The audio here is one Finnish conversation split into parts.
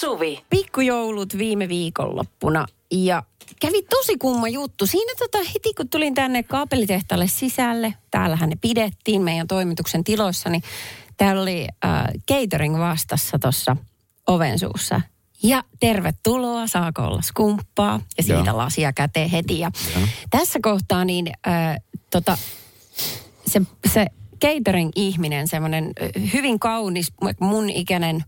Suvi. Pikkujoulut viime viikonloppuna ja kävi tosi kumma juttu. Siinä tota, heti kun tulin tänne kaapelitehtaalle sisälle, täällähän ne pidettiin meidän toimituksen tiloissa, niin täällä oli äh, catering vastassa tuossa oven suussa. Ja tervetuloa, saako olla skumppaa ja siitä Joo. lasia käteen heti. Ja Joo. tässä kohtaa niin äh, tota, se, se catering-ihminen, semmoinen hyvin kaunis, mun ikäinen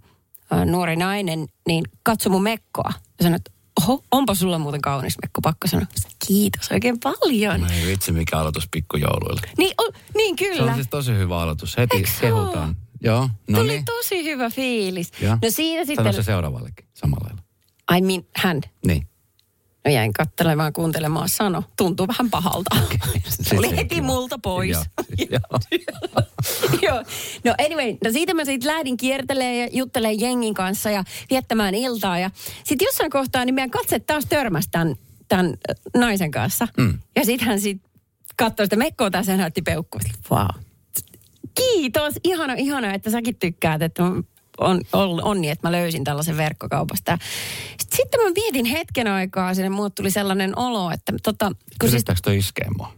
nuori nainen, niin katsoi mun mekkoa ja sanoi, että oho, onpa sulla muuten kaunis mekko, pakko sanoa. Kiitos oikein paljon. No ei vitsi, mikä aloitus pikkujouluille. Niin, o, niin Se on kyllä. siis tosi hyvä aloitus. Heti Eiks se kehutaan. Joo, no Tuli niin. tosi hyvä fiilis. Joo. No siinä sitten, Sano se seuraavallekin samalla lailla. ai min, hän. Niin. No jäin katselemaan, kuuntelemaan sano. Tuntuu vähän pahalta. Se- Oli se- heti multa pois. Joo. No anyway, no siitä mä sitten lähdin kiertelemään ja juttelemaan jengin kanssa ja viettämään iltaa. Ja sitten jossain kohtaa niin meidän katset taas törmäsi tämän, tämän naisen kanssa. Mm. Ja sitten hän sitten katsoi sitä mekkoa tässä ja näytti peukkua. Wow. Kiitos, ihana, ihana, että säkin tykkäät, että on, on, on, onni, että mä löysin tällaisen verkkokaupasta. Sitten, sitten mä mietin hetken aikaa, sinne mulle tuli sellainen olo, että tota, kun siis Yrittääkö toi iskee mua?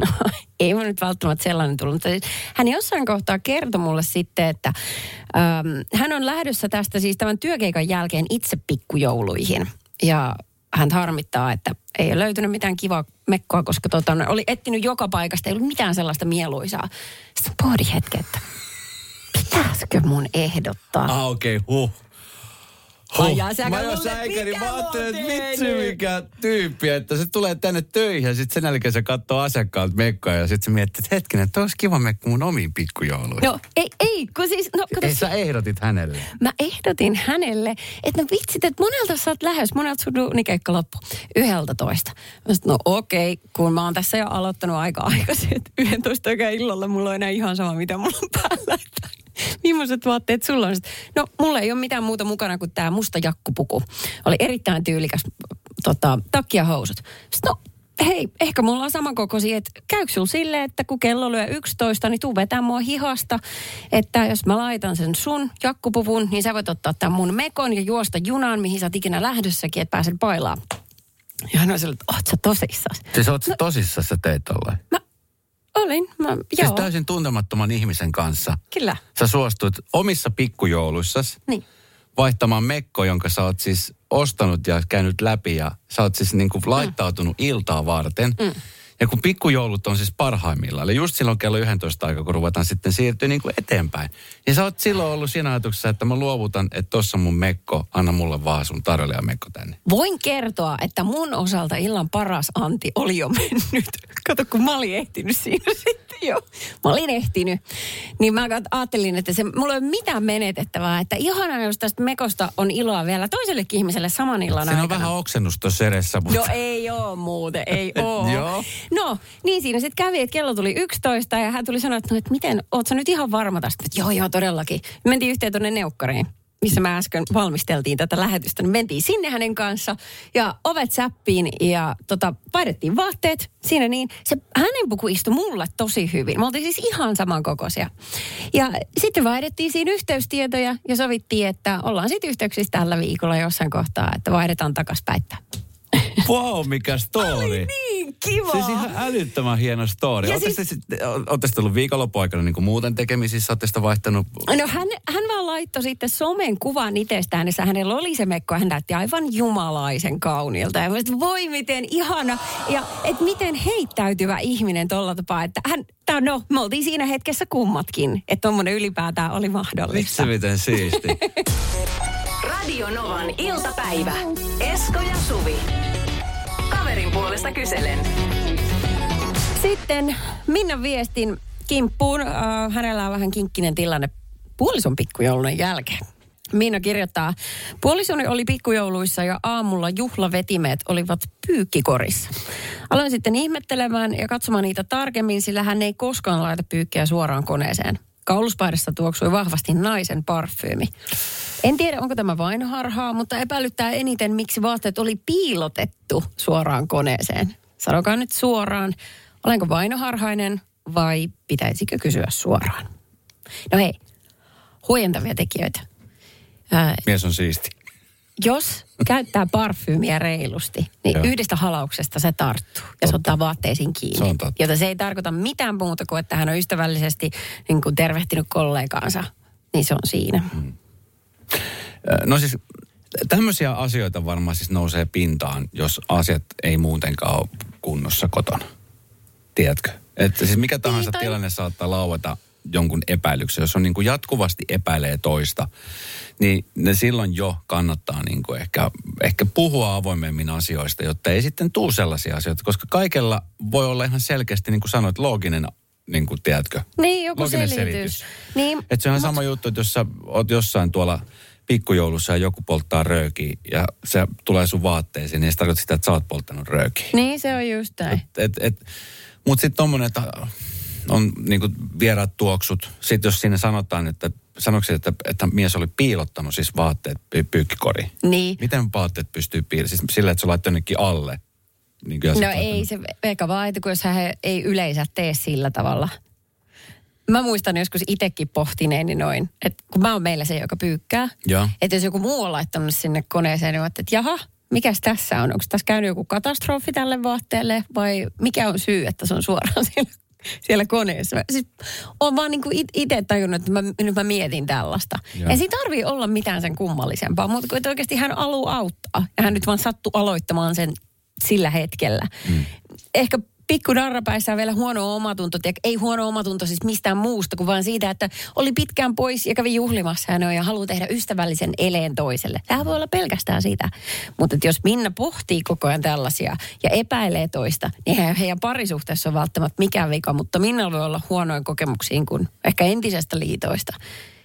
No, ei mun nyt välttämättä sellainen tullut, mutta siis hän jossain kohtaa kertoi mulle sitten, että äm, hän on lähdössä tästä siis tämän työkeikan jälkeen itse pikkujouluihin. Ja hän harmittaa, että ei ole löytynyt mitään kivaa mekkoa, koska tota, oli etsinyt joka paikasta, ei ollut mitään sellaista mieluisaa. Sitten pohdin hetken, että pitäisikö mun ehdottaa? Ah, okei, okay, huh. Sä Mä jos niin mitä mä ajattelin, että vitsi mikä tyyppi, että se tulee tänne töihin ja sitten sen jälkeen se katsoo asiakkaalta mekkoa ja sitten se miettii, että hetkinen, että olisi kiva mekko mun omiin pikkujouluihin. No ei, ei, kun siis, no kato, Ei sä ehdotit hänelle. mä ehdotin hänelle, että no vitsit, että monelta sä oot lähes, monelta sun duunikeikka loppu, yhdeltä toista. Mä sanoin, no okei, kun mä oon tässä jo aloittanut aika aikaisin, että 11 aikaa illalla mulla on enää ihan sama, mitä mulla on päällä. Millaiset vaatteet sulla on? No, mulla ei ole mitään muuta mukana kuin tämä musta jakkupuku. Oli erittäin tyylikäs tota, takki ja housut. Sitten no, hei, ehkä mulla on samankokoisia, että käykö sulla silleen, että kun kello lyö 11, niin tuu vetää mua hihasta, että jos mä laitan sen sun jakkupuvun, niin sä voit ottaa tämän mun mekon ja juosta junaan, mihin sä oot ikinä lähdössäkin, että pääset bailaan. Ja hän on sillä, että oot sä tosissaan? Siis oot no. tosissaan sä teet tollain. Mä olin, mä, Siis joo, täysin tuntemattoman ihmisen kanssa. kyllä, Sä suostuit omissa pikkujouluissasi niin. vaihtamaan mekko, jonka sä oot siis ostanut ja käynyt läpi ja sä oot siis niin kuin laittautunut iltaa varten. Mm. Ja kun pikkujoulut on siis parhaimmillaan, eli just silloin kello 11 aika, kun ruvetaan sitten siirtyä niin kuin eteenpäin. Ja sä oot silloin ollut siinä ajatuksessa, että mä luovutan, että tossa mun mekko, anna mulle vaan sun mekko tänne. Voin kertoa, että mun osalta illan paras anti oli jo mennyt. Kato, kun mä olin ehtinyt siinä sitten jo. Mä olin ehtinyt. Niin mä ajattelin, että se, mulla ei ole mitään menetettävää. Että ihanaa, jos tästä mekosta on iloa vielä toisellekin ihmiselle saman illan Siinä on vähän oksennus tuossa edessä, mutta... No ei oo muuten, ei oo. Joo. No, niin siinä sitten kävi, että kello tuli 11 ja hän tuli sanoa, että, no, että miten, oot sä nyt ihan varma tästä? Että joo, joo, todellakin. Me mentiin yhteen tuonne neukkariin missä mä äsken valmisteltiin tätä lähetystä, niin mentiin sinne hänen kanssa ja ovet säppiin ja tota, vaihdettiin vaatteet siinä niin. Se hänen puku istui mulle tosi hyvin. Me oltiin siis ihan samankokoisia. Ja sitten vaihdettiin siinä yhteystietoja ja sovittiin, että ollaan sitten yhteyksissä tällä viikolla jossain kohtaa, että vaihdetaan takaspäin. Wow, mikä story! Niin kiva! Siis ihan älyttömän hieno story. Ja Olette siis- ollut viikonloppuaikana niin kuin muuten tekemisissä? Olette sitä vaihtanut? No hän, hän vaan laittoi sitten somen kuvan itsestään, jossa hänellä oli se mekko. Hän näytti aivan jumalaisen kauniilta. Ja että voi miten ihana. Ja että miten heittäytyvä ihminen tolla tapaa. Että hän, tää, no me oltiin siinä hetkessä kummatkin. Että tommonen ylipäätään oli mahdollista. Vitsi miten siisti. Radio Novan iltapäivä. Esko ja Suvi. Puolesta kyselen. Sitten Minna viestin kimppuun. Äh, hänellä on vähän kinkkinen tilanne puolison pikkujoulun jälkeen. Minna kirjoittaa, puolisoni oli pikkujouluissa ja aamulla juhlavetimeet olivat pyykkikorissa. Aloin sitten ihmettelemään ja katsomaan niitä tarkemmin, sillä hän ei koskaan laita pyykkiä suoraan koneeseen. Kauluspaidassa tuoksui vahvasti naisen parfyymi. En tiedä, onko tämä vain harhaa, mutta epäilyttää eniten, miksi vaatteet oli piilotettu suoraan koneeseen. Sanokaa nyt suoraan, olenko vainoharhainen vai pitäisikö kysyä suoraan? No hei, huojentavia tekijöitä. Ää, Mies on siisti. Jos käyttää parfyymiä reilusti, niin Joo. yhdestä halauksesta se tarttuu ja se ottaa vaatteisiin kiinni. Se on totta. Jota se ei tarkoita mitään muuta kuin, että hän on ystävällisesti niin kuin tervehtinyt kollegaansa. Niin se on siinä. Mm. Ö, No siis tämmöisiä asioita varmaan siis nousee pintaan, jos asiat ei muutenkaan ole kunnossa kotona. Tiedätkö? Että siis mikä tahansa tai- tilanne saattaa laueta jonkun epäilyksen. Jos on niin kuin jatkuvasti epäilee toista, niin ne silloin jo kannattaa niin kuin ehkä, ehkä puhua avoimemmin asioista, jotta ei sitten tuu sellaisia asioita. Koska kaikella voi olla ihan selkeästi, niin kuin sanoit, looginen, niin kuin tiedätkö? Niin, joku Looginen selitys. Niin, Että se on sama juttu, että jos sä oot jossain tuolla pikkujoulussa ja joku polttaa röökiä ja se tulee sun vaatteisiin, niin se tarkoittaa sitä, että sä oot polttanut röökiä. niin se on just näin. Et, et, Mutta sitten tommonen, että on niinku vieraat tuoksut. Sitten jos sinne sanotaan, että sanoksi, että, että mies oli piilottanut siis vaatteet py- pyykkikoriin. Niin. Miten vaatteet pystyy piilottamaan? Siis sillä, että se laittoi jonnekin alle. Niin kuin ja No sit ei se, eikä vaan, että kun jos hän ei yleensä tee sillä tavalla. Mä muistan joskus itsekin pohtineeni noin, että kun mä oon meillä se, joka pyykkää. Joo. Että jos joku muu on laittanut sinne koneeseen, niin että jaha, mikäs tässä on? Onko tässä käynyt joku katastrofi tälle vaatteelle vai mikä on syy, että se on suoraan siellä, siellä koneessa? Siis on vaan niin kuin itse tajunnut, että mä, nyt mä mietin tällaista. Joo. Ei siinä tarvii olla mitään sen kummallisempaa, mutta kun oikeasti hän haluaa auttaa. Ja hän nyt vaan sattui aloittamaan sen sillä hetkellä. Mm. Ehkä pikku darrapäissä on vielä huono omatunto. Tiedä, ei huono omatunto siis mistään muusta kuin vaan siitä, että oli pitkään pois ja kävi juhlimassa ja, ja haluaa tehdä ystävällisen eleen toiselle. Tämä voi olla pelkästään sitä. Mutta jos Minna pohtii koko ajan tällaisia ja epäilee toista, niin eihän heidän parisuhteessa on välttämättä mikään vika. Mutta Minna voi olla huonoja kokemuksia kuin ehkä entisestä liitoista,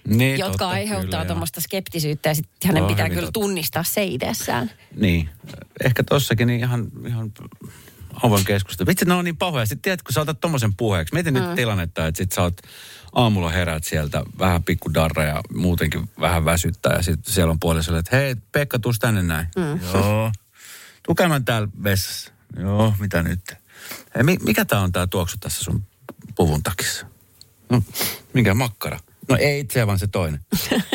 Niin, jotka totta, aiheuttaa tuommoista skeptisyyttä ja sitten hänen On pitää kyllä totta. tunnistaa se itsessään. Niin. Ehkä tossakin niin ihan, ihan avoin keskustelu. Vitsi, ne on niin pahoja. Sitten tiedät, kun sä otat tommosen puheeksi. Mietin mm. nyt tilannetta, että sit sä oot aamulla herät sieltä vähän pikku darra ja muutenkin vähän väsyttää. Ja sitten siellä on puolisolle, että hei Pekka, tuus tänne näin. Mm. Joo. Tuu käymään täällä vessassa. Joo, mitä nyt? Hei, mi- mikä tää on tää tuoksu tässä sun puvun takissa? No, mikä makkara? No ei itse vaan se toinen.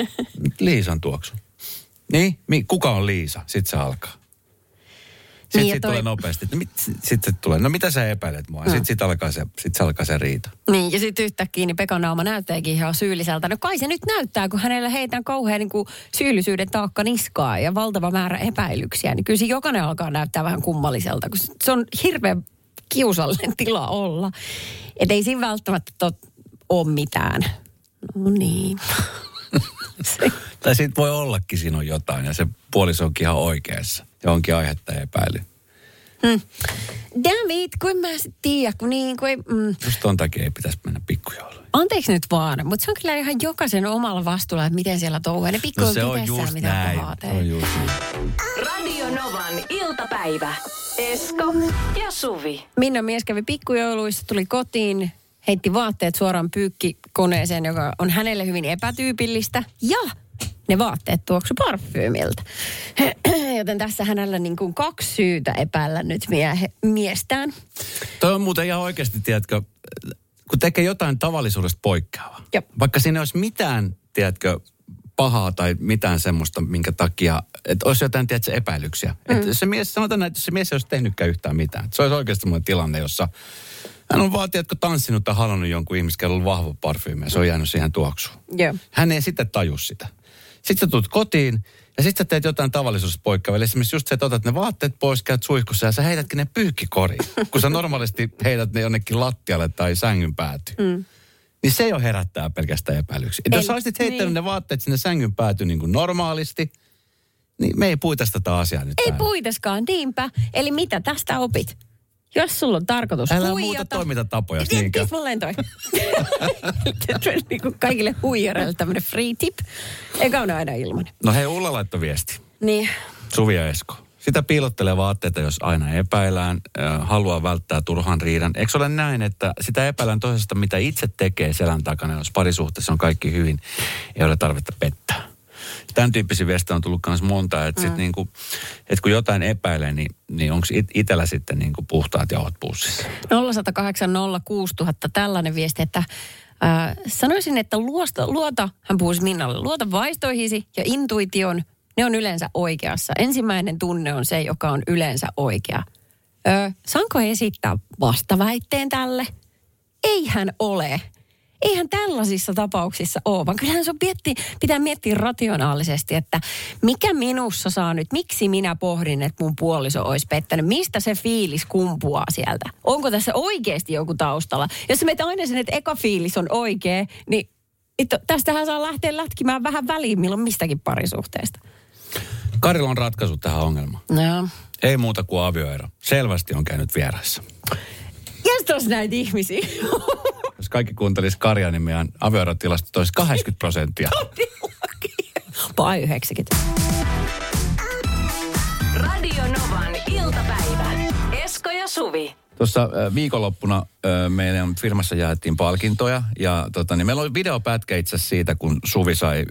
Liisan tuoksu. Niin? Mi- kuka on Liisa? Sitten se alkaa. Sitten Niin, sit toi- tulee nopeasti. No, mit, sitten sit tulee, no mitä sä epäilet mua? Sitten sit alkaa, se, sit se alkaa se riita. Niin, ja sitten yhtäkkiä niin Pekan naama näyttääkin ihan syylliseltä. No kai se nyt näyttää, kun hänellä heitään kauhean niin kuin syyllisyyden taakka niskaa ja valtava määrä epäilyksiä. Niin kyllä se jokainen alkaa näyttää vähän kummalliselta, kun se on hirveän kiusallinen tila olla. Että ei siinä välttämättä tot, ole mitään. No niin. Tai sitten voi ollakin siinä on jotain ja se puoliso onkin ihan oikeassa. Ja onkin aihetta epäily. Dammit, kun mä sit tiedä, kun niin kuin mm, Just ton takia ei pitäisi mennä pikkujouluihin. Anteeksi nyt vaan, mutta se on kyllä ihan jokaisen omalla vastuulla, että miten siellä touhuu. Ne pikku No se on just mitä näin. Se on just näin. Radio Novan iltapäivä. Esko ja Suvi. Minna mies kävi pikkujouluissa, tuli kotiin, heitti vaatteet suoraan pyykkikoneeseen, joka on hänelle hyvin epätyypillistä. Ja ne vaatteet tuoksu parfyymiltä. Joten tässä hänellä niin kuin kaksi syytä epäillä nyt miehe, miestään. Toi on muuten ihan oikeasti, tiedätkö, kun tekee jotain tavallisuudesta poikkeavaa. Jop. Vaikka siinä ei olisi mitään, tiedätkö, pahaa tai mitään semmoista, minkä takia, että olisi jotain, tiedätkö, epäilyksiä. Mm. Että se mies, sanotaan näin, että se mies ei olisi tehnytkään yhtään mitään. Että se olisi oikeasti semmoinen tilanne, jossa hän on vaan, tiedätkö, tanssinut tai halannut jonkun ihmisen, on vahva parfyymi ja se on jäänyt siihen tuoksuun. Joo. Hän ei sitten taju sitä. Sitten sä tulet kotiin ja sitten sä teet jotain tavallisuudesta poikkeavaa. Eli esimerkiksi just se, että otat ne vaatteet pois, käyt suihkussa ja sä heitätkin ne pyykkikoriin. kun sä normaalisti heität ne jonnekin lattialle tai sängyn päätyyn. Mm. Niin se jo herättää pelkästään epäilyksiä. Et jos sä olisit heittänyt niin. ne vaatteet sinne sängyn päätyyn niin kuin normaalisti, niin me ei puita tätä asiaa nyt Ei täällä. puitaskaan, niinpä. Eli mitä tästä opit? Jos sulla on tarkoitus Älä huijata... muuta toimintatapoja Niin, niinkään. Tismalleen toi. niin kuin kaikille huijareille tämmöinen free tip. Eikä ole aina ilman. No hei, Ulla laittoi viesti. Niin. Suvi ja Esko. Sitä piilottelee vaatteita, jos aina epäillään, haluaa välttää turhan riidan. Eikö ole näin, että sitä epäillään toisesta, mitä itse tekee selän takana, jos parisuhteessa on kaikki hyvin, ei ole tarvetta pettää. Tämän tyyppisiä viestejä on tullut myös monta, että, mm. sit niinku, että kun jotain epäilee, niin, niin onko it, itsellä sitten niinku puhtaat jauhot pussissa? 0108 06000 tällainen viesti, että äh, sanoisin, että luosta, luota, hän puhuisi Minnalle, luota vaistoihisi ja intuition ne on yleensä oikeassa. Ensimmäinen tunne on se, joka on yleensä oikea. Öö, saanko esittää vastaväitteen tälle? Eihän ole. Eihän tällaisissa tapauksissa ole, vaan kyllähän se on mietti, pitää miettiä rationaalisesti, että mikä minussa saa nyt, miksi minä pohdin, että mun puoliso olisi pettänyt, mistä se fiilis kumpuaa sieltä. Onko tässä oikeasti joku taustalla? Jos sä aina sen, että eka fiilis on oikea, niin itto, tästähän saa lähteä lätkimään vähän väliin milloin mistäkin parisuhteesta. Karilla on ratkaisu tähän ongelmaan. No. Ei muuta kuin avioero. Selvästi on käynyt vieraissa. Jästäs näitä ihmisiä. Jos kaikki kuuntelisi Karja nimiään, avioerotilasto olisi 80 prosenttia. Pai 90. Radio Novan iltapäivä. Esko ja Suvi. Tuossa viikonloppuna meidän firmassa jaettiin palkintoja ja tota, niin meillä oli videopätkä itse siitä, kun Suvi sai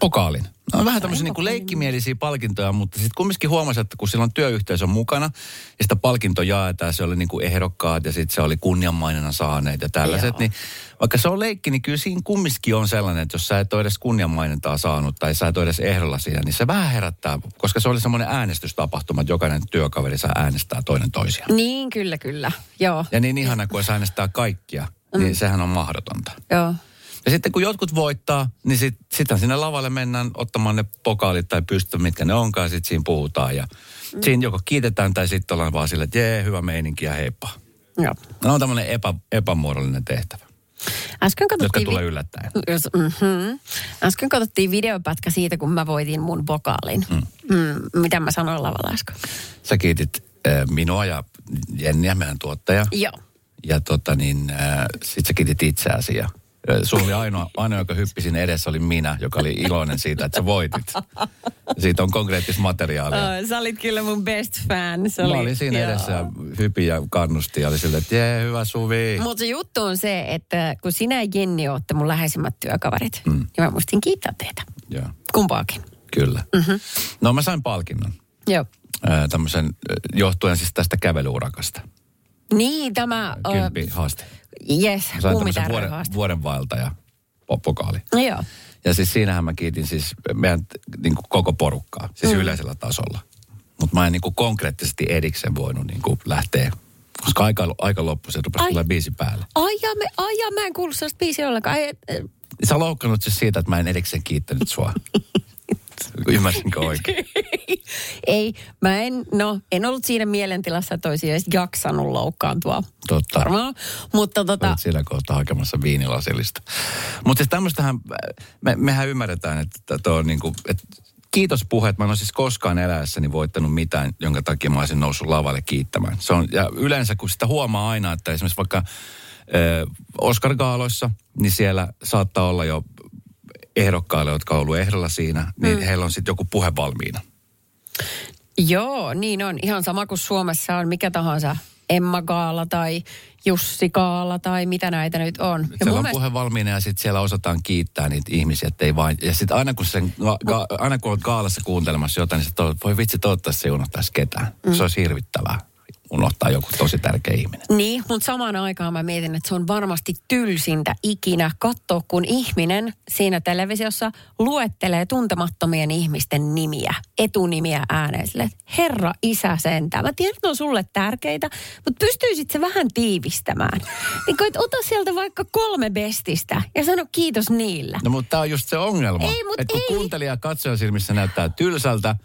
pokaalin. No, vähän tämmöisiä niin leikkimielisiä palkintoja, mutta sitten kumminkin huomasi, että kun silloin työyhteisö on mukana ja sitä palkinto jaetaan, se oli niin kuin ehdokkaat ja sitten se oli kunnianmainena saaneet ja tällaiset, Joo. niin vaikka se on leikki, niin kyllä siinä kumminkin on sellainen, että jos sä et ole edes kunnianmainentaa saanut tai sä et ole edes ehdolla siinä, niin se vähän herättää, koska se oli semmoinen äänestystapahtuma, että jokainen työkaveri saa äänestää toinen toisiaan. Niin, kyllä, kyllä. Joo, Ja niin ihana, kun äänestää kaikkia, niin sehän on mahdotonta. joo. Ja sitten kun jotkut voittaa, niin sit, sitten sinne lavalle mennään ottamaan ne pokaalit tai pystyt, mitkä ne onkaan, sitten siinä puhutaan. Ja mm. siinä joko kiitetään tai sitten ollaan vaan silleen, että jee, hyvä meininki ja heippa. joo. No on tämmöinen epä, epämuodollinen tehtävä, Äsken jotka katsottiin... tulee vi- yllättäen. Jos, mm-hmm. Äsken katsottiin videopätkä siitä, kun mä voitin mun pokaalin. Mm. Mm, mitä mä sanoin lavalla äsken? Sä kiitit äh, minua ja Jenniä, meidän tuottaja. Joo. Ja tota niin, äh, sit sä kiitit itseäsi ja Sulla oli ainoa, ainoa, joka hyppi sinne edessä, oli minä, joka oli iloinen siitä, että sä voitit. Siitä on konkreettista materiaalia. Uh, sä olit kyllä mun best fan. Se Mä oli, olin siinä joo. edessä hypi ja kannusti ja oli silleen, että jee, hyvä Suvi. Mutta se juttu on se, että kun sinä ja Jenni olette mun läheisimmät työkaverit, mm. niin mä muistin kiittää teitä. Joo, Kumpaakin. kyllä. Mm-hmm. No mä sain palkinnon. Joo. Ää, tämmöisen, äh, johtuen siis tästä kävelyurakasta. Niin, tämä... Kympi haaste. Yes, kummitärven vuoden, haaste. vuoden vaeltaja po- pokaali. No joo. Ja siis siinähän mä kiitin siis meidän niin kuin koko porukkaa, siis mm. yleisellä tasolla. Mutta mä en niin kuin konkreettisesti erikseen voinut niin kuin lähteä, koska aika, aika loppui, se rupesi tulee biisi päälle. Ai ja, me, ai ja, mä en kuullut sellaista biisiä ollenkaan. Ai, et, Sä loukkanut siis siitä, että mä en erikseen kiittänyt sua. Ymmärsinkö oikein? ei, mä en, no, en ollut siinä mielentilassa, että olisi edes jaksanut loukkaantua. Totta. Varmaan. Mutta tota, Olet siellä kohtaa hakemassa viinilasillista. Mutta siis tämmöistähän, me, mehän ymmärretään, että tuo on niinku, että kiitospuheet, mä en ole siis koskaan eläessäni voittanut mitään, jonka takia mä olisin noussut lavalle kiittämään. Se on, ja yleensä kun sitä huomaa aina, että esimerkiksi vaikka Oscar-gaaloissa, niin siellä saattaa olla jo ehdokkaille, jotka on ollut ehdolla siinä, niin mm. heillä on sitten joku puhe valmiina. joo, niin on. Ihan sama kuin Suomessa on mikä tahansa Emma Gaala tai Jussi Gaala tai mitä näitä nyt on. Ja Siellä on mielestä- puhe valmiina ja sitten siellä osataan kiittää niitä ihmisiä, ettei vain... Ja sitten aina kun, sen, ga, ga, aina kun olet gaalassa kuuntelemassa jotain, niin sä voi vitsi, toivottavasti se ei unohtaisi ketään. Mm. Se olisi hirvittävää unohtaa joku tosi tärkeä ihminen. Niin, mutta samaan aikaan mä mietin, että se on varmasti tylsintä ikinä katsoa, kun ihminen siinä televisiossa luettelee tuntemattomien ihmisten nimiä, etunimiä ääneen. Sille, herra isä sentään. Mä tiedän, että ne on sulle tärkeitä, mutta pystyisit se vähän tiivistämään. Niin kun, ota sieltä vaikka kolme bestistä ja sano kiitos niillä. No mutta tämä on just se ongelma. Ei, mut että kun ei. kuuntelija katsojan silmissä näyttää tylsältä,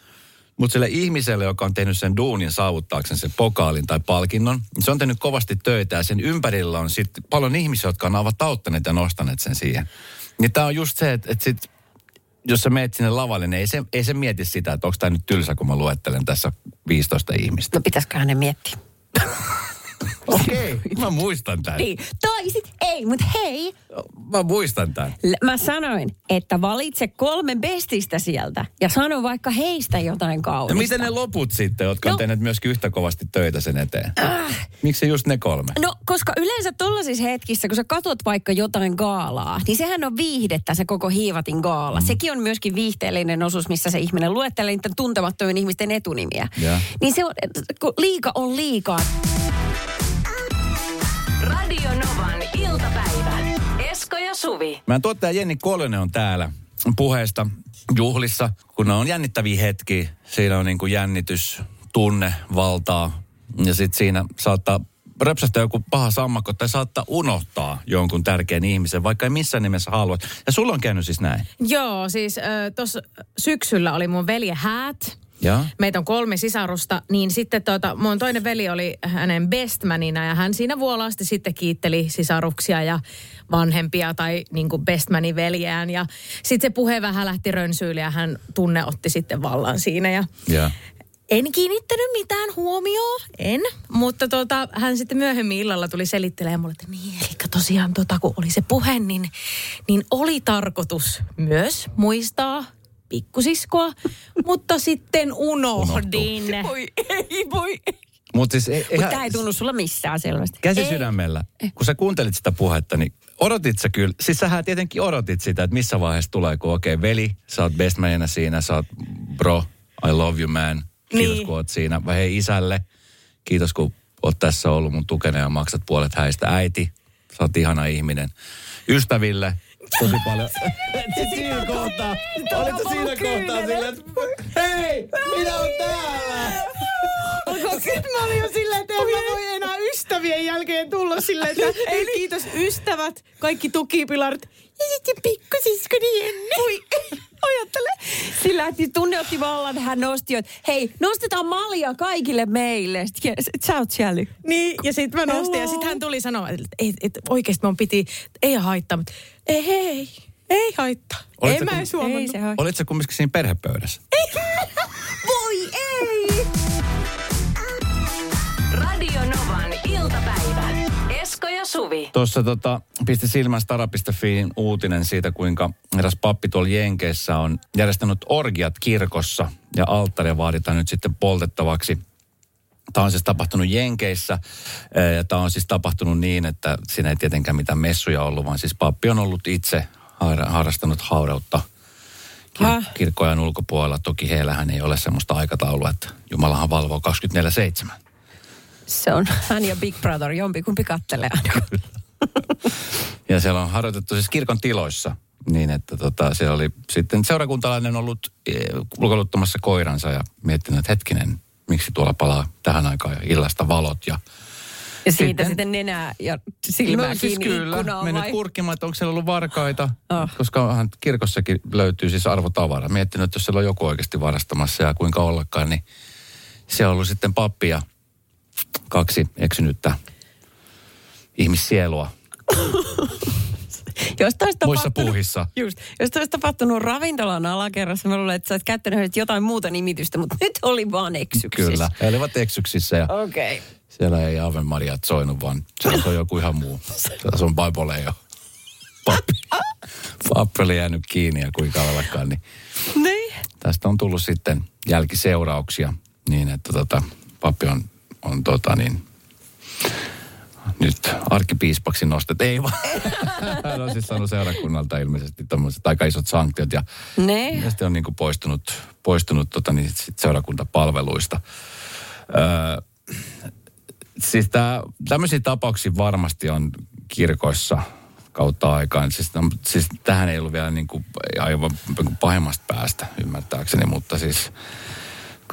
mutta sille ihmiselle, joka on tehnyt sen duunin saavuttaakseen sen pokaalin tai palkinnon, niin se on tehnyt kovasti töitä ja sen ympärillä on sitten paljon ihmisiä, jotka on ovat auttaneet ja nostaneet sen siihen. Niin tämä on just se, että, että sit, jos sä meet sinne lavalle, niin ei se, ei se mieti sitä, että onko tämä nyt tylsä, kun mä luettelen tässä 15 ihmistä. No pitäisiköhän ne miettiä. Okei, okay, mä muistan tämän. Niin. Tai sit ei, mutta hei, Mä muistan tämän. L- Mä sanoin, että valitse kolme bestistä sieltä ja sano vaikka heistä jotain kaunista. miten ne loput sitten, jotka on No. tehneet myöskin yhtä kovasti töitä sen eteen? Äh. Miksi just ne kolme? No, koska yleensä tollaisissa hetkissä, kun sä katot vaikka jotain gaalaa, niin sehän on viihdettä se koko hiivatin gaala. Mm. Sekin on myöskin viihteellinen osuus, missä se ihminen luettelee niiden tuntemattomien ihmisten etunimiä. Ja. Niin se on, kun liika on liikaa. Esko ja Suvi. Meidän tuottaja Jenni Kolonen on täällä. puheesta juhlissa, kun ne on jännittäviä hetki. Siinä on niin kuin jännitys, tunne, valtaa. Ja sitten siinä saattaa röpsästä joku paha sammakko tai saattaa unohtaa jonkun tärkeän ihmisen, vaikka ei missään nimessä halua. Ja sulla on käynyt siis näin. Joo, siis äh, tuossa syksyllä oli mun velje häät. Ja? Meitä on kolme sisarusta, niin sitten tuota, mun toinen veli oli hänen bestmanina ja hän siinä vuolaasti sitten kiitteli sisaruksia ja vanhempia tai niin kuin bestmanin veljeään. Ja sitten se puhe vähän lähti rönsyylle ja hän tunne otti sitten vallan siinä ja Ja. en kiinnittänyt mitään huomioon, en. Mutta tota, hän sitten myöhemmin illalla tuli selittelemään mulle, että niin, eli tosiaan tota, kun oli se puhe, niin, niin oli tarkoitus myös muistaa pikkusiskoa, mutta sitten unohdin. Voi ei, voi ei. Mutta siis ei, Mutta eihän- tämä ei tunnu sulla missään selvästi. Käsi Ei. sydämellä. Kun sä kuuntelit sitä puhetta, niin odotit sä kyllä, siis sähän tietenkin odotit sitä, että missä vaiheessa tulee, kun okei, okay, veli, sä oot bestmanina siinä, sä oot bro, I love you man, kiitos Niin. kun oot siinä. Vai hei isälle, kiitos kun oot tässä ollut mun tukena ja maksat puolet häistä. Äiti, sä oot ihana ihminen. Ystäville, tosi paljon. siinä kohtaa, olitko siinä kohtaa silleen, että hei, minä oon täällä. Sitten mä olin jo silleen, että en mä voi enää ystävien jälkeen tulla silleen, että ei kiitos ystävät, kaikki tukipilarit. Ja sitten pikkusiskoni Jenni. Voi, ajattele. Sillä että tunne otti vallan, hän nosti, että hei, nostetaan malja kaikille meille. Sitten sä oot siellä. Niin, ja sitten mä nostin ja sitten hän tuli sanoa, että et, et, oikeasti mun piti, ei haittaa, mutta ei, hei, ei haittaa. Olitko en mä edes huomannut. Ei se kumminkin siinä perhepöydässä? Voi ei! Ja Suvi. Tuossa tota, pisti silmään stara.fiin uutinen siitä, kuinka eräs pappi tuolla Jenkeissä on järjestänyt orgiat kirkossa ja alttaria vaaditaan nyt sitten poltettavaksi. Tämä on siis tapahtunut Jenkeissä ja tämä on siis tapahtunut niin, että siinä ei tietenkään mitään messuja ollut, vaan siis pappi on ollut itse har- harrastanut haudautta kir- kirkkojen ulkopuolella. Toki heillähän ei ole semmoista aikataulua, että Jumalahan valvoo 24-7. Se on hän ja Big Brother, jompikumpi kattelee aina. Ja siellä on harjoitettu siis kirkon tiloissa niin, että tota, siellä oli sitten seurakuntalainen ollut eh, ulkoiluttamassa koiransa ja miettinyt, että hetkinen, miksi tuolla palaa tähän aikaan jo illasta valot ja Ja siitä Sitten- sitten, nenää ja silmää no, siis kiinni kyllä, mennyt vai? kurkkimaan, että onko siellä ollut varkaita, Oh. koska onhan kirkossakin löytyy siis arvotavara. Miettinyt, että jos siellä on joku oikeasti varastamassa ja kuinka ollakaan, niin se on ollut sitten pappi ja kaksi eksynyttä ihmissielua Jos taisi muissa tapahtunut- puuhissa. Just. Jos olisi tapahtunut ravintolan alakerrassa, mä luulen, että sä oot käyttänyt nyt jotain muuta nimitystä, mutta nyt oli vaan eksyksissä. Kyllä, he olivat eksyksissä ja. Okay. siellä ei Ave Mariat soinut, vaan siellä on joku ihan muu. Siellä on Bible jo. Pappi. Pappi oli jäänyt kiinni ja kuinka ollakaan, niin Niin. tästä on tullut sitten jälkiseurauksia niin, että tota, pappi on, on tota niin, nyt arkkipiispaksi nostet. Ei vaan. Hän on siis saanut seurakunnalta ilmeisesti tommoset aika isot sanktiot ja Ne. ilmeisesti on niin kuin poistunut, poistunut tota niin sit seurakuntapalveluista. Öö, siis tää, tämmöisiä tapauksia varmasti on kirkoissa kautta aikaan. Siis, no, siis tähän ei ollut vielä niin kuin aivan niin kuin pahemmasta päästä, ymmärtääkseni, mutta siis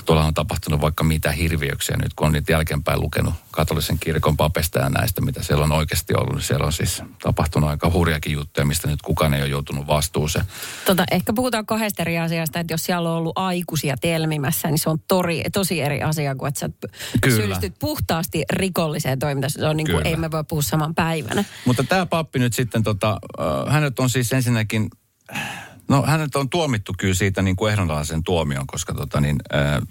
tuolla on tapahtunut vaikka mitä hirviöksiä nyt, kun on niitä jälkeenpäin lukenut katolisen kirkon papesta ja näistä, mitä siellä on oikeasti ollut, niin siellä on siis tapahtunut aika hurjakin juttuja, mistä nyt kukaan ei ole joutunut vastuuseen. Tota, ehkä puhutaan kahdesta eri asiasta, että jos siellä on ollut aikuisia telmimässä, niin se on tori, tosi eri asia kuin että sä Kyllä. syyllistyt puhtaasti rikolliseen toimintaan. Se on niin kuin, Kyllä. ei me voi puhua saman päivänä. Mutta tämä pappi nyt sitten, tota, hänet on siis ensinnäkin, no hänet on tuomittu kyllä siitä niin kuin ehdonalaisen tuomion, koska tota, niin,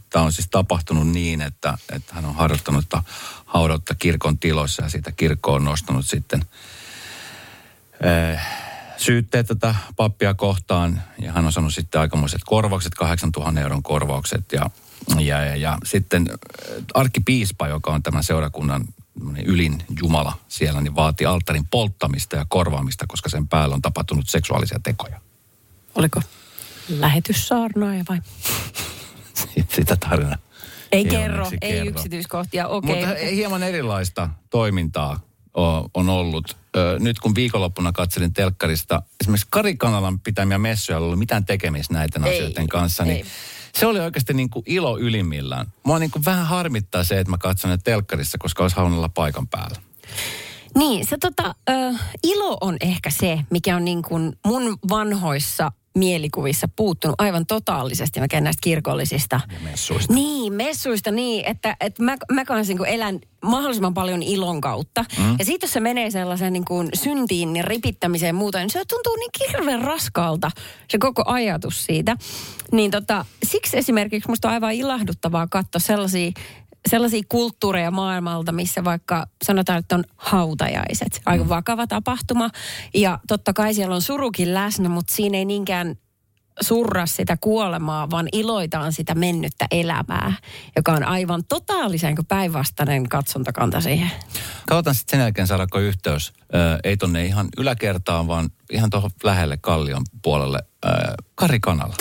tämä on siis tapahtunut niin, että, että hän on harjoittanut ta- haudautta kirkon tiloissa ja siitä kirkko on nostanut sitten äh, syytteet tätä pappia kohtaan ja hän on saanut sitten aikamoiset korvaukset, 8000 euron korvaukset ja, ja, ja, ja sitten arkkipiispa, joka on tämän seurakunnan ylin jumala siellä, niin vaati alttarin polttamista ja korvaamista, koska sen päällä on tapahtunut seksuaalisia tekoja. Oliko lähetyssaarnaaja vai? Sitä tarina. Ei onneksi kerro, ei kerro. yksityiskohtia. Okei. Mutta hieman erilaista toimintaa on ollut. nyt kun viikonloppuna katselin telkkarista esimerkiksi Kari Kanalan pitämiä messuja, ei ollut mitään tekemistä näiden Ei, asioiden kanssa, niin ei. se oli oikeasti niin kuin ilo ylimmillään. Mua niin kuin vähän harmittaa se, että mä katson ne telkkarissa, koska olisi halunnut olla paikan päällä. Niin, se tota, ö, ilo on ehkä se, mikä on niin kuin mun vanhoissa mielikuvissa puuttunut aivan totaalisesti. Mä näistä kirkollisista. Ja messuista. Niin, messuista niin, että, että mä, mä kanssa niin elän mahdollisimman paljon ilon kautta. Mm. Ja sitten jos se menee sellaiseen niin kuin syntiin ja ripittämiseen ja muuta, niin se tuntuu niin hirveän raskaalta se koko ajatus siitä. Niin tota, siksi esimerkiksi musta on aivan ilahduttavaa katsoa sellaisia sellaisia kulttuureja maailmalta, missä vaikka sanotaan, että on hautajaiset. Aika Mm. vakava tapahtuma. Ja totta kai siellä on surukin läsnä, mutta siinä ei niinkään surra sitä kuolemaa, vaan iloitaan sitä mennyttä elämää, joka on aivan totaalisen kuin päinvastainen katsontakanta siihen. Katsotaan sitten sen jälkeen saadaanko yhteys. Ö, ei tonne ihan yläkertaan, vaan ihan tuohon lähelle Kallion puolelle. Ö, Kari Kanala.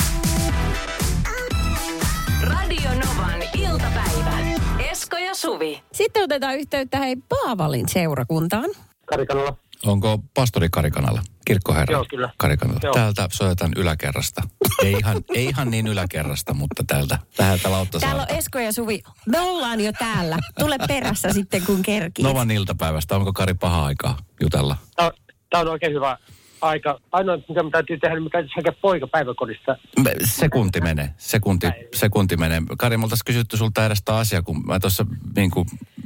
Ja Suvi. Sitten otetaan yhteyttä hei Paavalin seurakuntaan. Karikanalla. Onko pastori Kari Kanala? Kirkkoherra? Joo, kyllä. Kari Kanala. Joo. Täältä soitetaan yläkerrasta. ei, ihan, ei ihan niin yläkerrasta, mutta täältä, täältä Lauttasaarta. Täällä on Esko ja Suvi. Me ollaan jo täällä. Tule perässä sitten kun kerkii. Novan iltapäivästä. Onko Kari paha aikaa jutella? Tämä on, tämä on oikein hyvä aika. Ainoa, mitä minun täytyy tehdä, niin täytyy hakea poika päiväkodista. Me- Sekunti menee, sekunti, sekunti menee. Kari, multa olisi kysytty sulta edestä asiaa, kun mä tuossa niin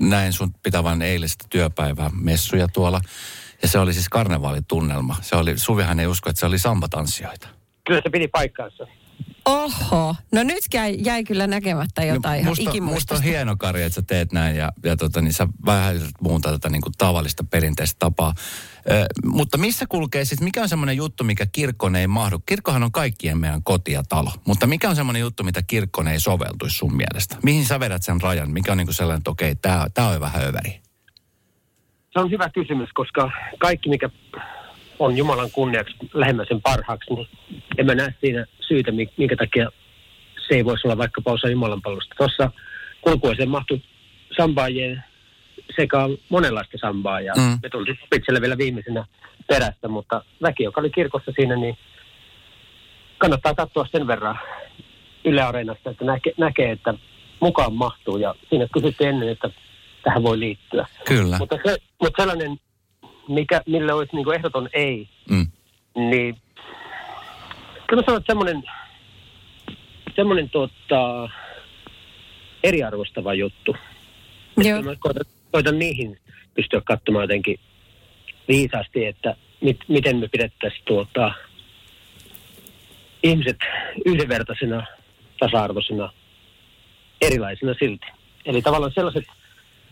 näin sun pitävän eilistä työpäivää messuja tuolla. Ja se oli siis karnevaalitunnelma. Se oli, Suvihan ei usko, että se oli sambatanssijoita. Kyllä se pidi paikkaansa. Oho, no nyt jäi, jäi kyllä näkemättä jotain ihan No, musta, musta ikimuistosta. on hieno, Kari, että sä teet näin ja, ja tota, niin sä vähän muuntaa tätä niin kuin tavallista perinteistä tapaa. Ö, mutta missä kulkee siis, mikä on semmoinen juttu, mikä kirkkoon ei mahdu? Kirkkohan on kaikkien meidän koti ja talo, mutta mikä on semmoinen juttu, mitä kirkkoon ei soveltuisi sun mielestä? Mihin sä vedät sen rajan? Mikä on niin kuin sellainen, että okei, tää, tää on vähän överi? Se on hyvä kysymys, koska kaikki, mikä on Jumalan kunniaksi lähemmän sen parhaaksi, niin en mä näe siinä syytä, mi- minkä takia se ei voisi olla vaikkapa osa Jumalan palvelusta. Tuossa kulkueeseen mahtui sambaajien sekä monenlaista sambaa ja Mm. me tultiin Spitselle vielä viimeisenä perästä, mutta väki, joka oli kirkossa siinä, niin kannattaa katsoa sen verran Yle Areenasta, että näke, näkee, että mukaan mahtuu ja siinä kysyttiin ennen, että tähän voi liittyä. Kyllä. Mutta, se, mutta sellainen, mikä, mille olisi niin ehdoton ei, Mm. niin kyllä mä sanon, että semmoinen, semmoinen tuota, eriarvostava juttu. Joo. Mä koitan, koitan niihin pystyä katsomaan jotenkin viisaasti, että mit, miten me pidettäisiin tuota, ihmiset yhdenvertaisina, tasa-arvoisina, erilaisina silti. Eli tavallaan sellaiset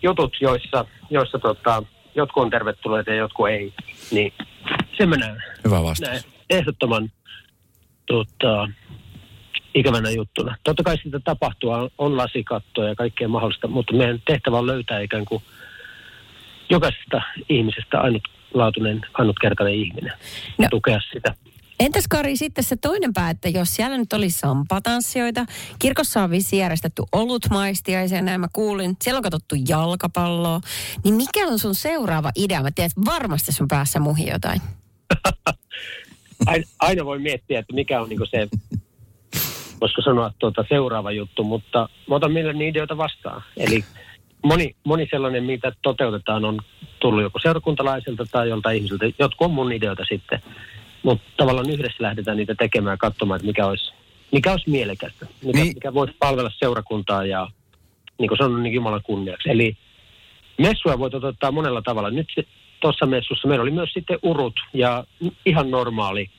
jutut, joissa, joissa tota, jotkut on tervetulleita ja jotkut ei, niin sen mä näen, Hyvä vastaus. näen ehdottoman tota, ikävänä juttuna. Totta kai sitä tapahtuu, on- on lasikattoa ja kaikkea mahdollista, mutta meidän tehtävä on löytää ikään kuin jokaisesta ihmisestä ainutlaatuinen, ainutkertainen ihminen No. ja tukea sitä. Entäs Kari sitten se toinen pää, että jos siellä nyt oli sampatanssijoita, kirkossa on vissi järjestetty olutmaistiaisia, näin mä kuulin, siellä on katsottu jalkapalloa, niin mikä on sun seuraava idea? Mä tiedän, että varmasti sun päässä muhi jotain. Aina, voi miettiä, että mikä on niin se, voisiko sanoa tuota seuraava juttu, mutta mä otan mielelläni ideoita vastaan. Eli moni, moni sellainen, mitä toteutetaan, on tullut joko seurakuntalaisilta tai joltain ihmisiltä. Jotkut on mun ideoita sitten, mutta tavallaan yhdessä lähdetään niitä tekemään ja katsomaan, että mikä olisi, mikä olisi mielekästä, mikä, Niin. mikä voisi palvella seurakuntaa ja niin kuin sanon, niin Jumalan kunniaksi. Eli messua voi toteuttaa monella tavalla. Nyt tuossa messussa meillä oli myös sitten urut ja ihan normaali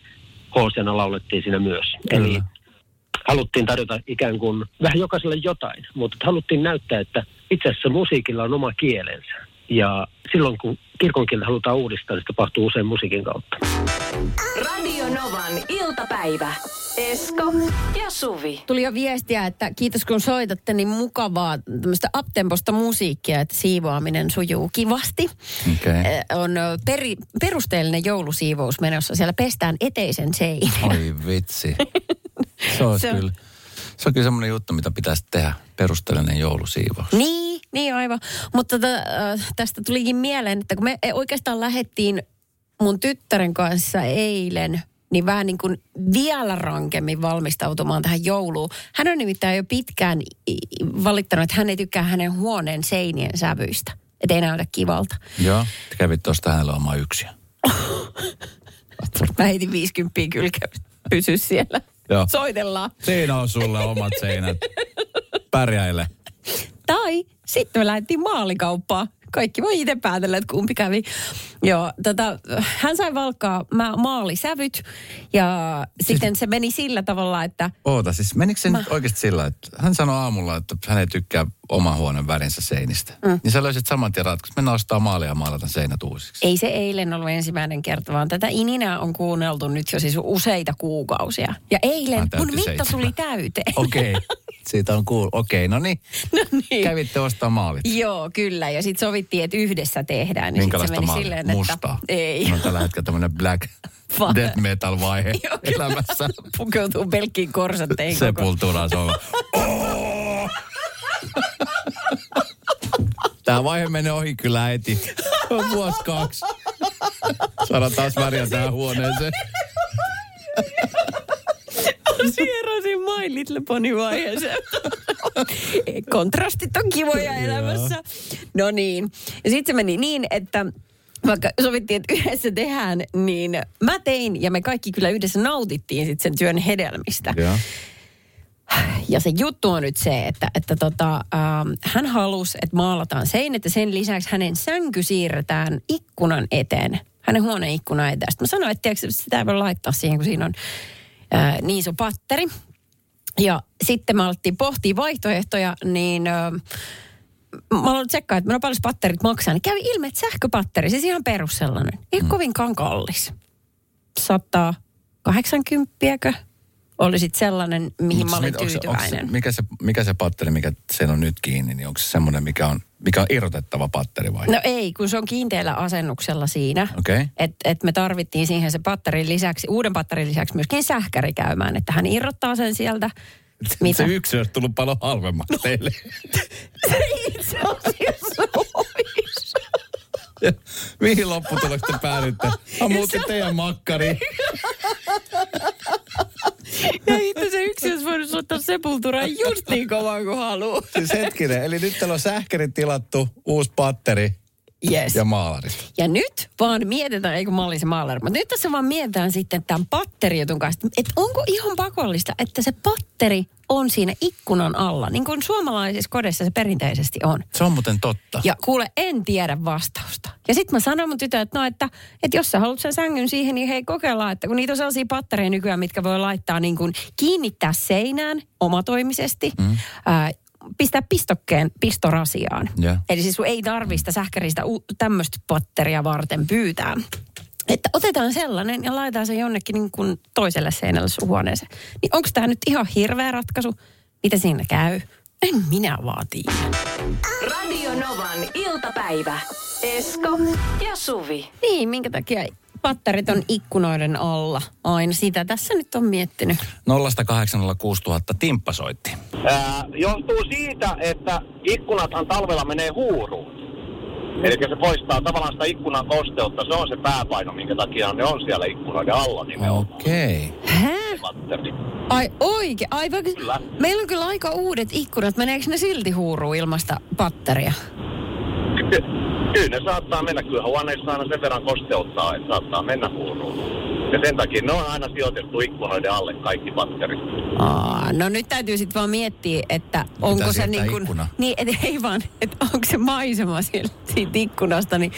hoosiana laulettiin siinä myös. Kyllä. Eli haluttiin tarjota ikään kuin vähän jokaiselle jotain, mutta haluttiin näyttää, että itse asiassa musiikilla on oma kielensä. Ja silloin kun kirkonkieltä halutaan uudistaa, niin se tapahtuu usein musiikin kautta. Radio Novan iltapäivä. Esko ja Suvi. Tuli jo viestiä, että kiitos kun soitatte, niin mukavaa tämmöistä uptemposta musiikkia, että siivoaminen sujuu kivasti. Eh, On peri, perusteellinen joulusiivous menossa. Siellä pestään eteisen sein. Oi vitsi. Se olisi Se on- kyllä, se on kyllä semmoinen juttu, mitä pitäisi tehdä. Perusteellinen joulusiivous. Niin, niin aivan. Mutta tota, äh, tästä tulikin mieleen, että kun me oikeastaan lähdettiin mun tyttären kanssa eilen, niin vähän niin kuin vielä rankemmin valmistautumaan tähän jouluun. Hän on nimittäin jo pitkään valittanut, että hän ei tykkää hänen huoneen seinien sävyistä. Että ei näytä kivalta. Joo, te kävit tuosta hänellä oma yksiä. Mä heitin 50 kylkeä. Pysy siellä. Joo. Soitellaan. Siinä on sulle omat seinät. Pärjäile. Tai sitten me lähdettiin maalikauppaan. Kaikki voi itse päätellä, että kumpi kävi. Joo, tota, hän sai valkkaa mä, maalisävyt ja sitten se meni sillä tavalla, että Oota, siis menikö se Mä... nyt oikeasti sillä, että hän sanoi aamulla, että hän ei tykkää oman huoneen värinsä seinistä. Mm. Niin sä löysit saman tien ratkaisun, mennään ostaa maalia ja maalata seinät uusiksi. ei se eilen ollut ensimmäinen kerta, vaan tätä ininää on kuunneltu nyt jo siis useita kuukausia. Ja eilen mun mitta seitsemän. tuli täyteen. Okei, okay. siitä on kuullut. Okei, okay, no niin. no niin. Kävitte ostaa maalit. Joo, kyllä. Ja sitten sovittiin, että yhdessä tehdään. Niin sit se Minkälaista meni maalia? silleen, että... Mustaa. Ei. On tällä hetkellä tämmöinen black Va- death metal vaihe Joo, elämässä. Pukeutuu pelkkiin korsatteihin. Sepultura, se on. Oh! Tämä vaihe menee ohi kyllä äiti. On vuosi kaksi. Saadaan taas väriä tähän huoneeseen. Sierasin My Little Pony vaiheeseen. Kontrastit on kivoja elämässä. No niin. Ja sitten se meni niin, että vaikka sovittiin, että yhdessä tehdään, niin mä tein ja me kaikki kyllä yhdessä nautittiin sit sen työn hedelmistä. Joo. Ja se juttu on nyt se, että, että tota, ähm, hän halusi, että maalataan seinät ja sen lisäksi hänen sänky siirretään ikkunan eteen. Hänen huoneen ikkunan eteen. Sitten mä sanoin, että tiedätkö, sitä ei voi laittaa siihen, kun siinä on niin iso patteri. Ja sitten me alettiin pohtia vaihtoehtoja, niin äh, mä aloin tsekkaa, että no paljon patterit maksaa. Niin kävi ilme, että sähköpatteri, siis ihan perus sellainen, ei mm. kovinkaan kallis. 180 oli sitten sellainen, mihin Mut mä olin onks tyytyväinen. onks se- mikä, se, mikä se patteri, mikä siellä on nyt kiinni, niin onko se semmoinen, mikä on, mikä on irrotettava patteri vai? No ei, kun se on kiinteällä asennuksella siinä. Okay. Että et me tarvittiin siihen se patterin lisäksi, uuden patterin lisäksi myöskin sähkäri käymään, että hän irrottaa sen sieltä. Mitä? Se yksi olisi tullut paljon halvemmaksi teille. Se itse asiassa Mihin lopputulokseen te päädytte? Mä muutin teidän makkariin. ottaa sepulturaan just niin kovaa kuin haluaa. Siis hetkinen, eli nyt teillä on sähkäri tilattu, uusi patteri Yes. ja maalarit. Ja nyt vaan mietitään, eikö mä olin se maalari, mutta nyt tässä vaan mietitään sitten tämän patterijutun kanssa, että onko ihan pakollista, että se patteri on siinä ikkunan alla, niin kuin suomalaisissa kodeissa se perinteisesti on. Se on muuten totta. Ja kuule, en tiedä vastausta. Ja sitten mä sanoin mun tytölle, että no, että, että jos sä haluat sen sängyn siihen, niin hei kokeillaan, että kun niitä on sellaisia pattereja nykyään, mitkä voi laittaa niin kuin kiinnittää seinään omatoimisesti, mm. ää, pistää pistokkeen pistorasiaan. Ja. Eli siis sun ei tarvista sähkäristä u- tämmöistä patteria varten pyytää. Että otetaan sellainen ja laitetaan se jonnekin niin kuin toiselle seinälle sun huoneeseen. Niin onko tämä nyt ihan hirveä ratkaisu? Mitä siinä käy? En minä vaan tiedä. Radio Novan iltapäivä. Esko ja Suvi. Niin, minkä takia patterit on ikkunoiden alla aina. Sitä tässä nyt on miettinyt. 0806000 Timppa soitti. Ää, johtuu siitä, että ikkunathan talvella menee huuruun. Eli se poistaa tavallaan sitä ikkunan kosteutta. Se on se pääpaino, minkä takia ne on siellä ikkunoiden alla nimenomaan. Okei. Patteri. Ai oikein? Ai vaikka... Kyllä. Meillä on kyllä aika uudet ikkunat. Meneekö ne silti huuruun ilmasta patteria? Ky- Kyllä ne saattaa mennä. Kyllä huoneissa aina sen verran kosteuttaa, että saattaa mennä huuruun. Ja sen takia ne on aina sijoitettu ikkunoiden alle kaikki patterit. Aa, no nyt täytyy sitten vaan miettiä, että onko se siirtää niin kuin... Niin, et, ei vaan, että onko se maisema siitä, siitä ikkunasta, niin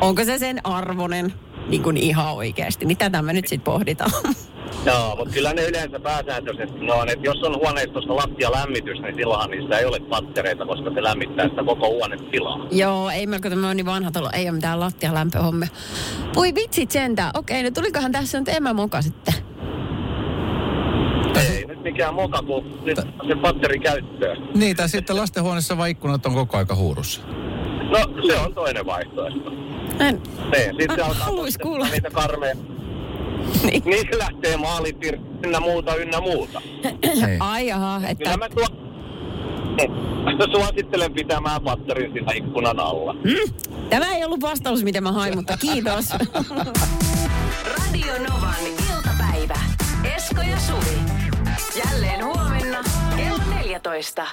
onko se sen arvonen niin kuin ihan oikeasti. Niin tätä me nyt sitten pohditaan. Joo, mutta kyllä ne yleensä pääsääntöisesti no, on, että jos on huoneistossa lattialämmitys, niin silloinhan niissä ei ole pattereita, koska se lämmittää sitä koko huonetilaa. Joo, ei melko tämä on niin vanha talo, ei ole mitään lattialämpöhommia. Voi vitsit sentään. Okei, no tulikohan tässä nyt emämoka sitten? Ei nyt mikään moka, kun nyt se patteri käyttöön. Niin, tai sitten lastenhuoneessa vaan ikkunat on koko aika huurussa. No, se on toinen vaihtoehto. En, Niin, sitten Mä alkaa kuulla. niitä karmeja. niin. Niin lähtee maalit irti, ynnä muuta, ynnä muuta. Ai jaha, Kyllä että mä tuo, Suosittelen pitämään patterin siinä ikkunan alla. Tämä ei ollut vastaus, mitä mä hain, mutta kiitos. Radio Novan iltapäivä. Esko ja Suvi. Jälleen huomenna kello 14.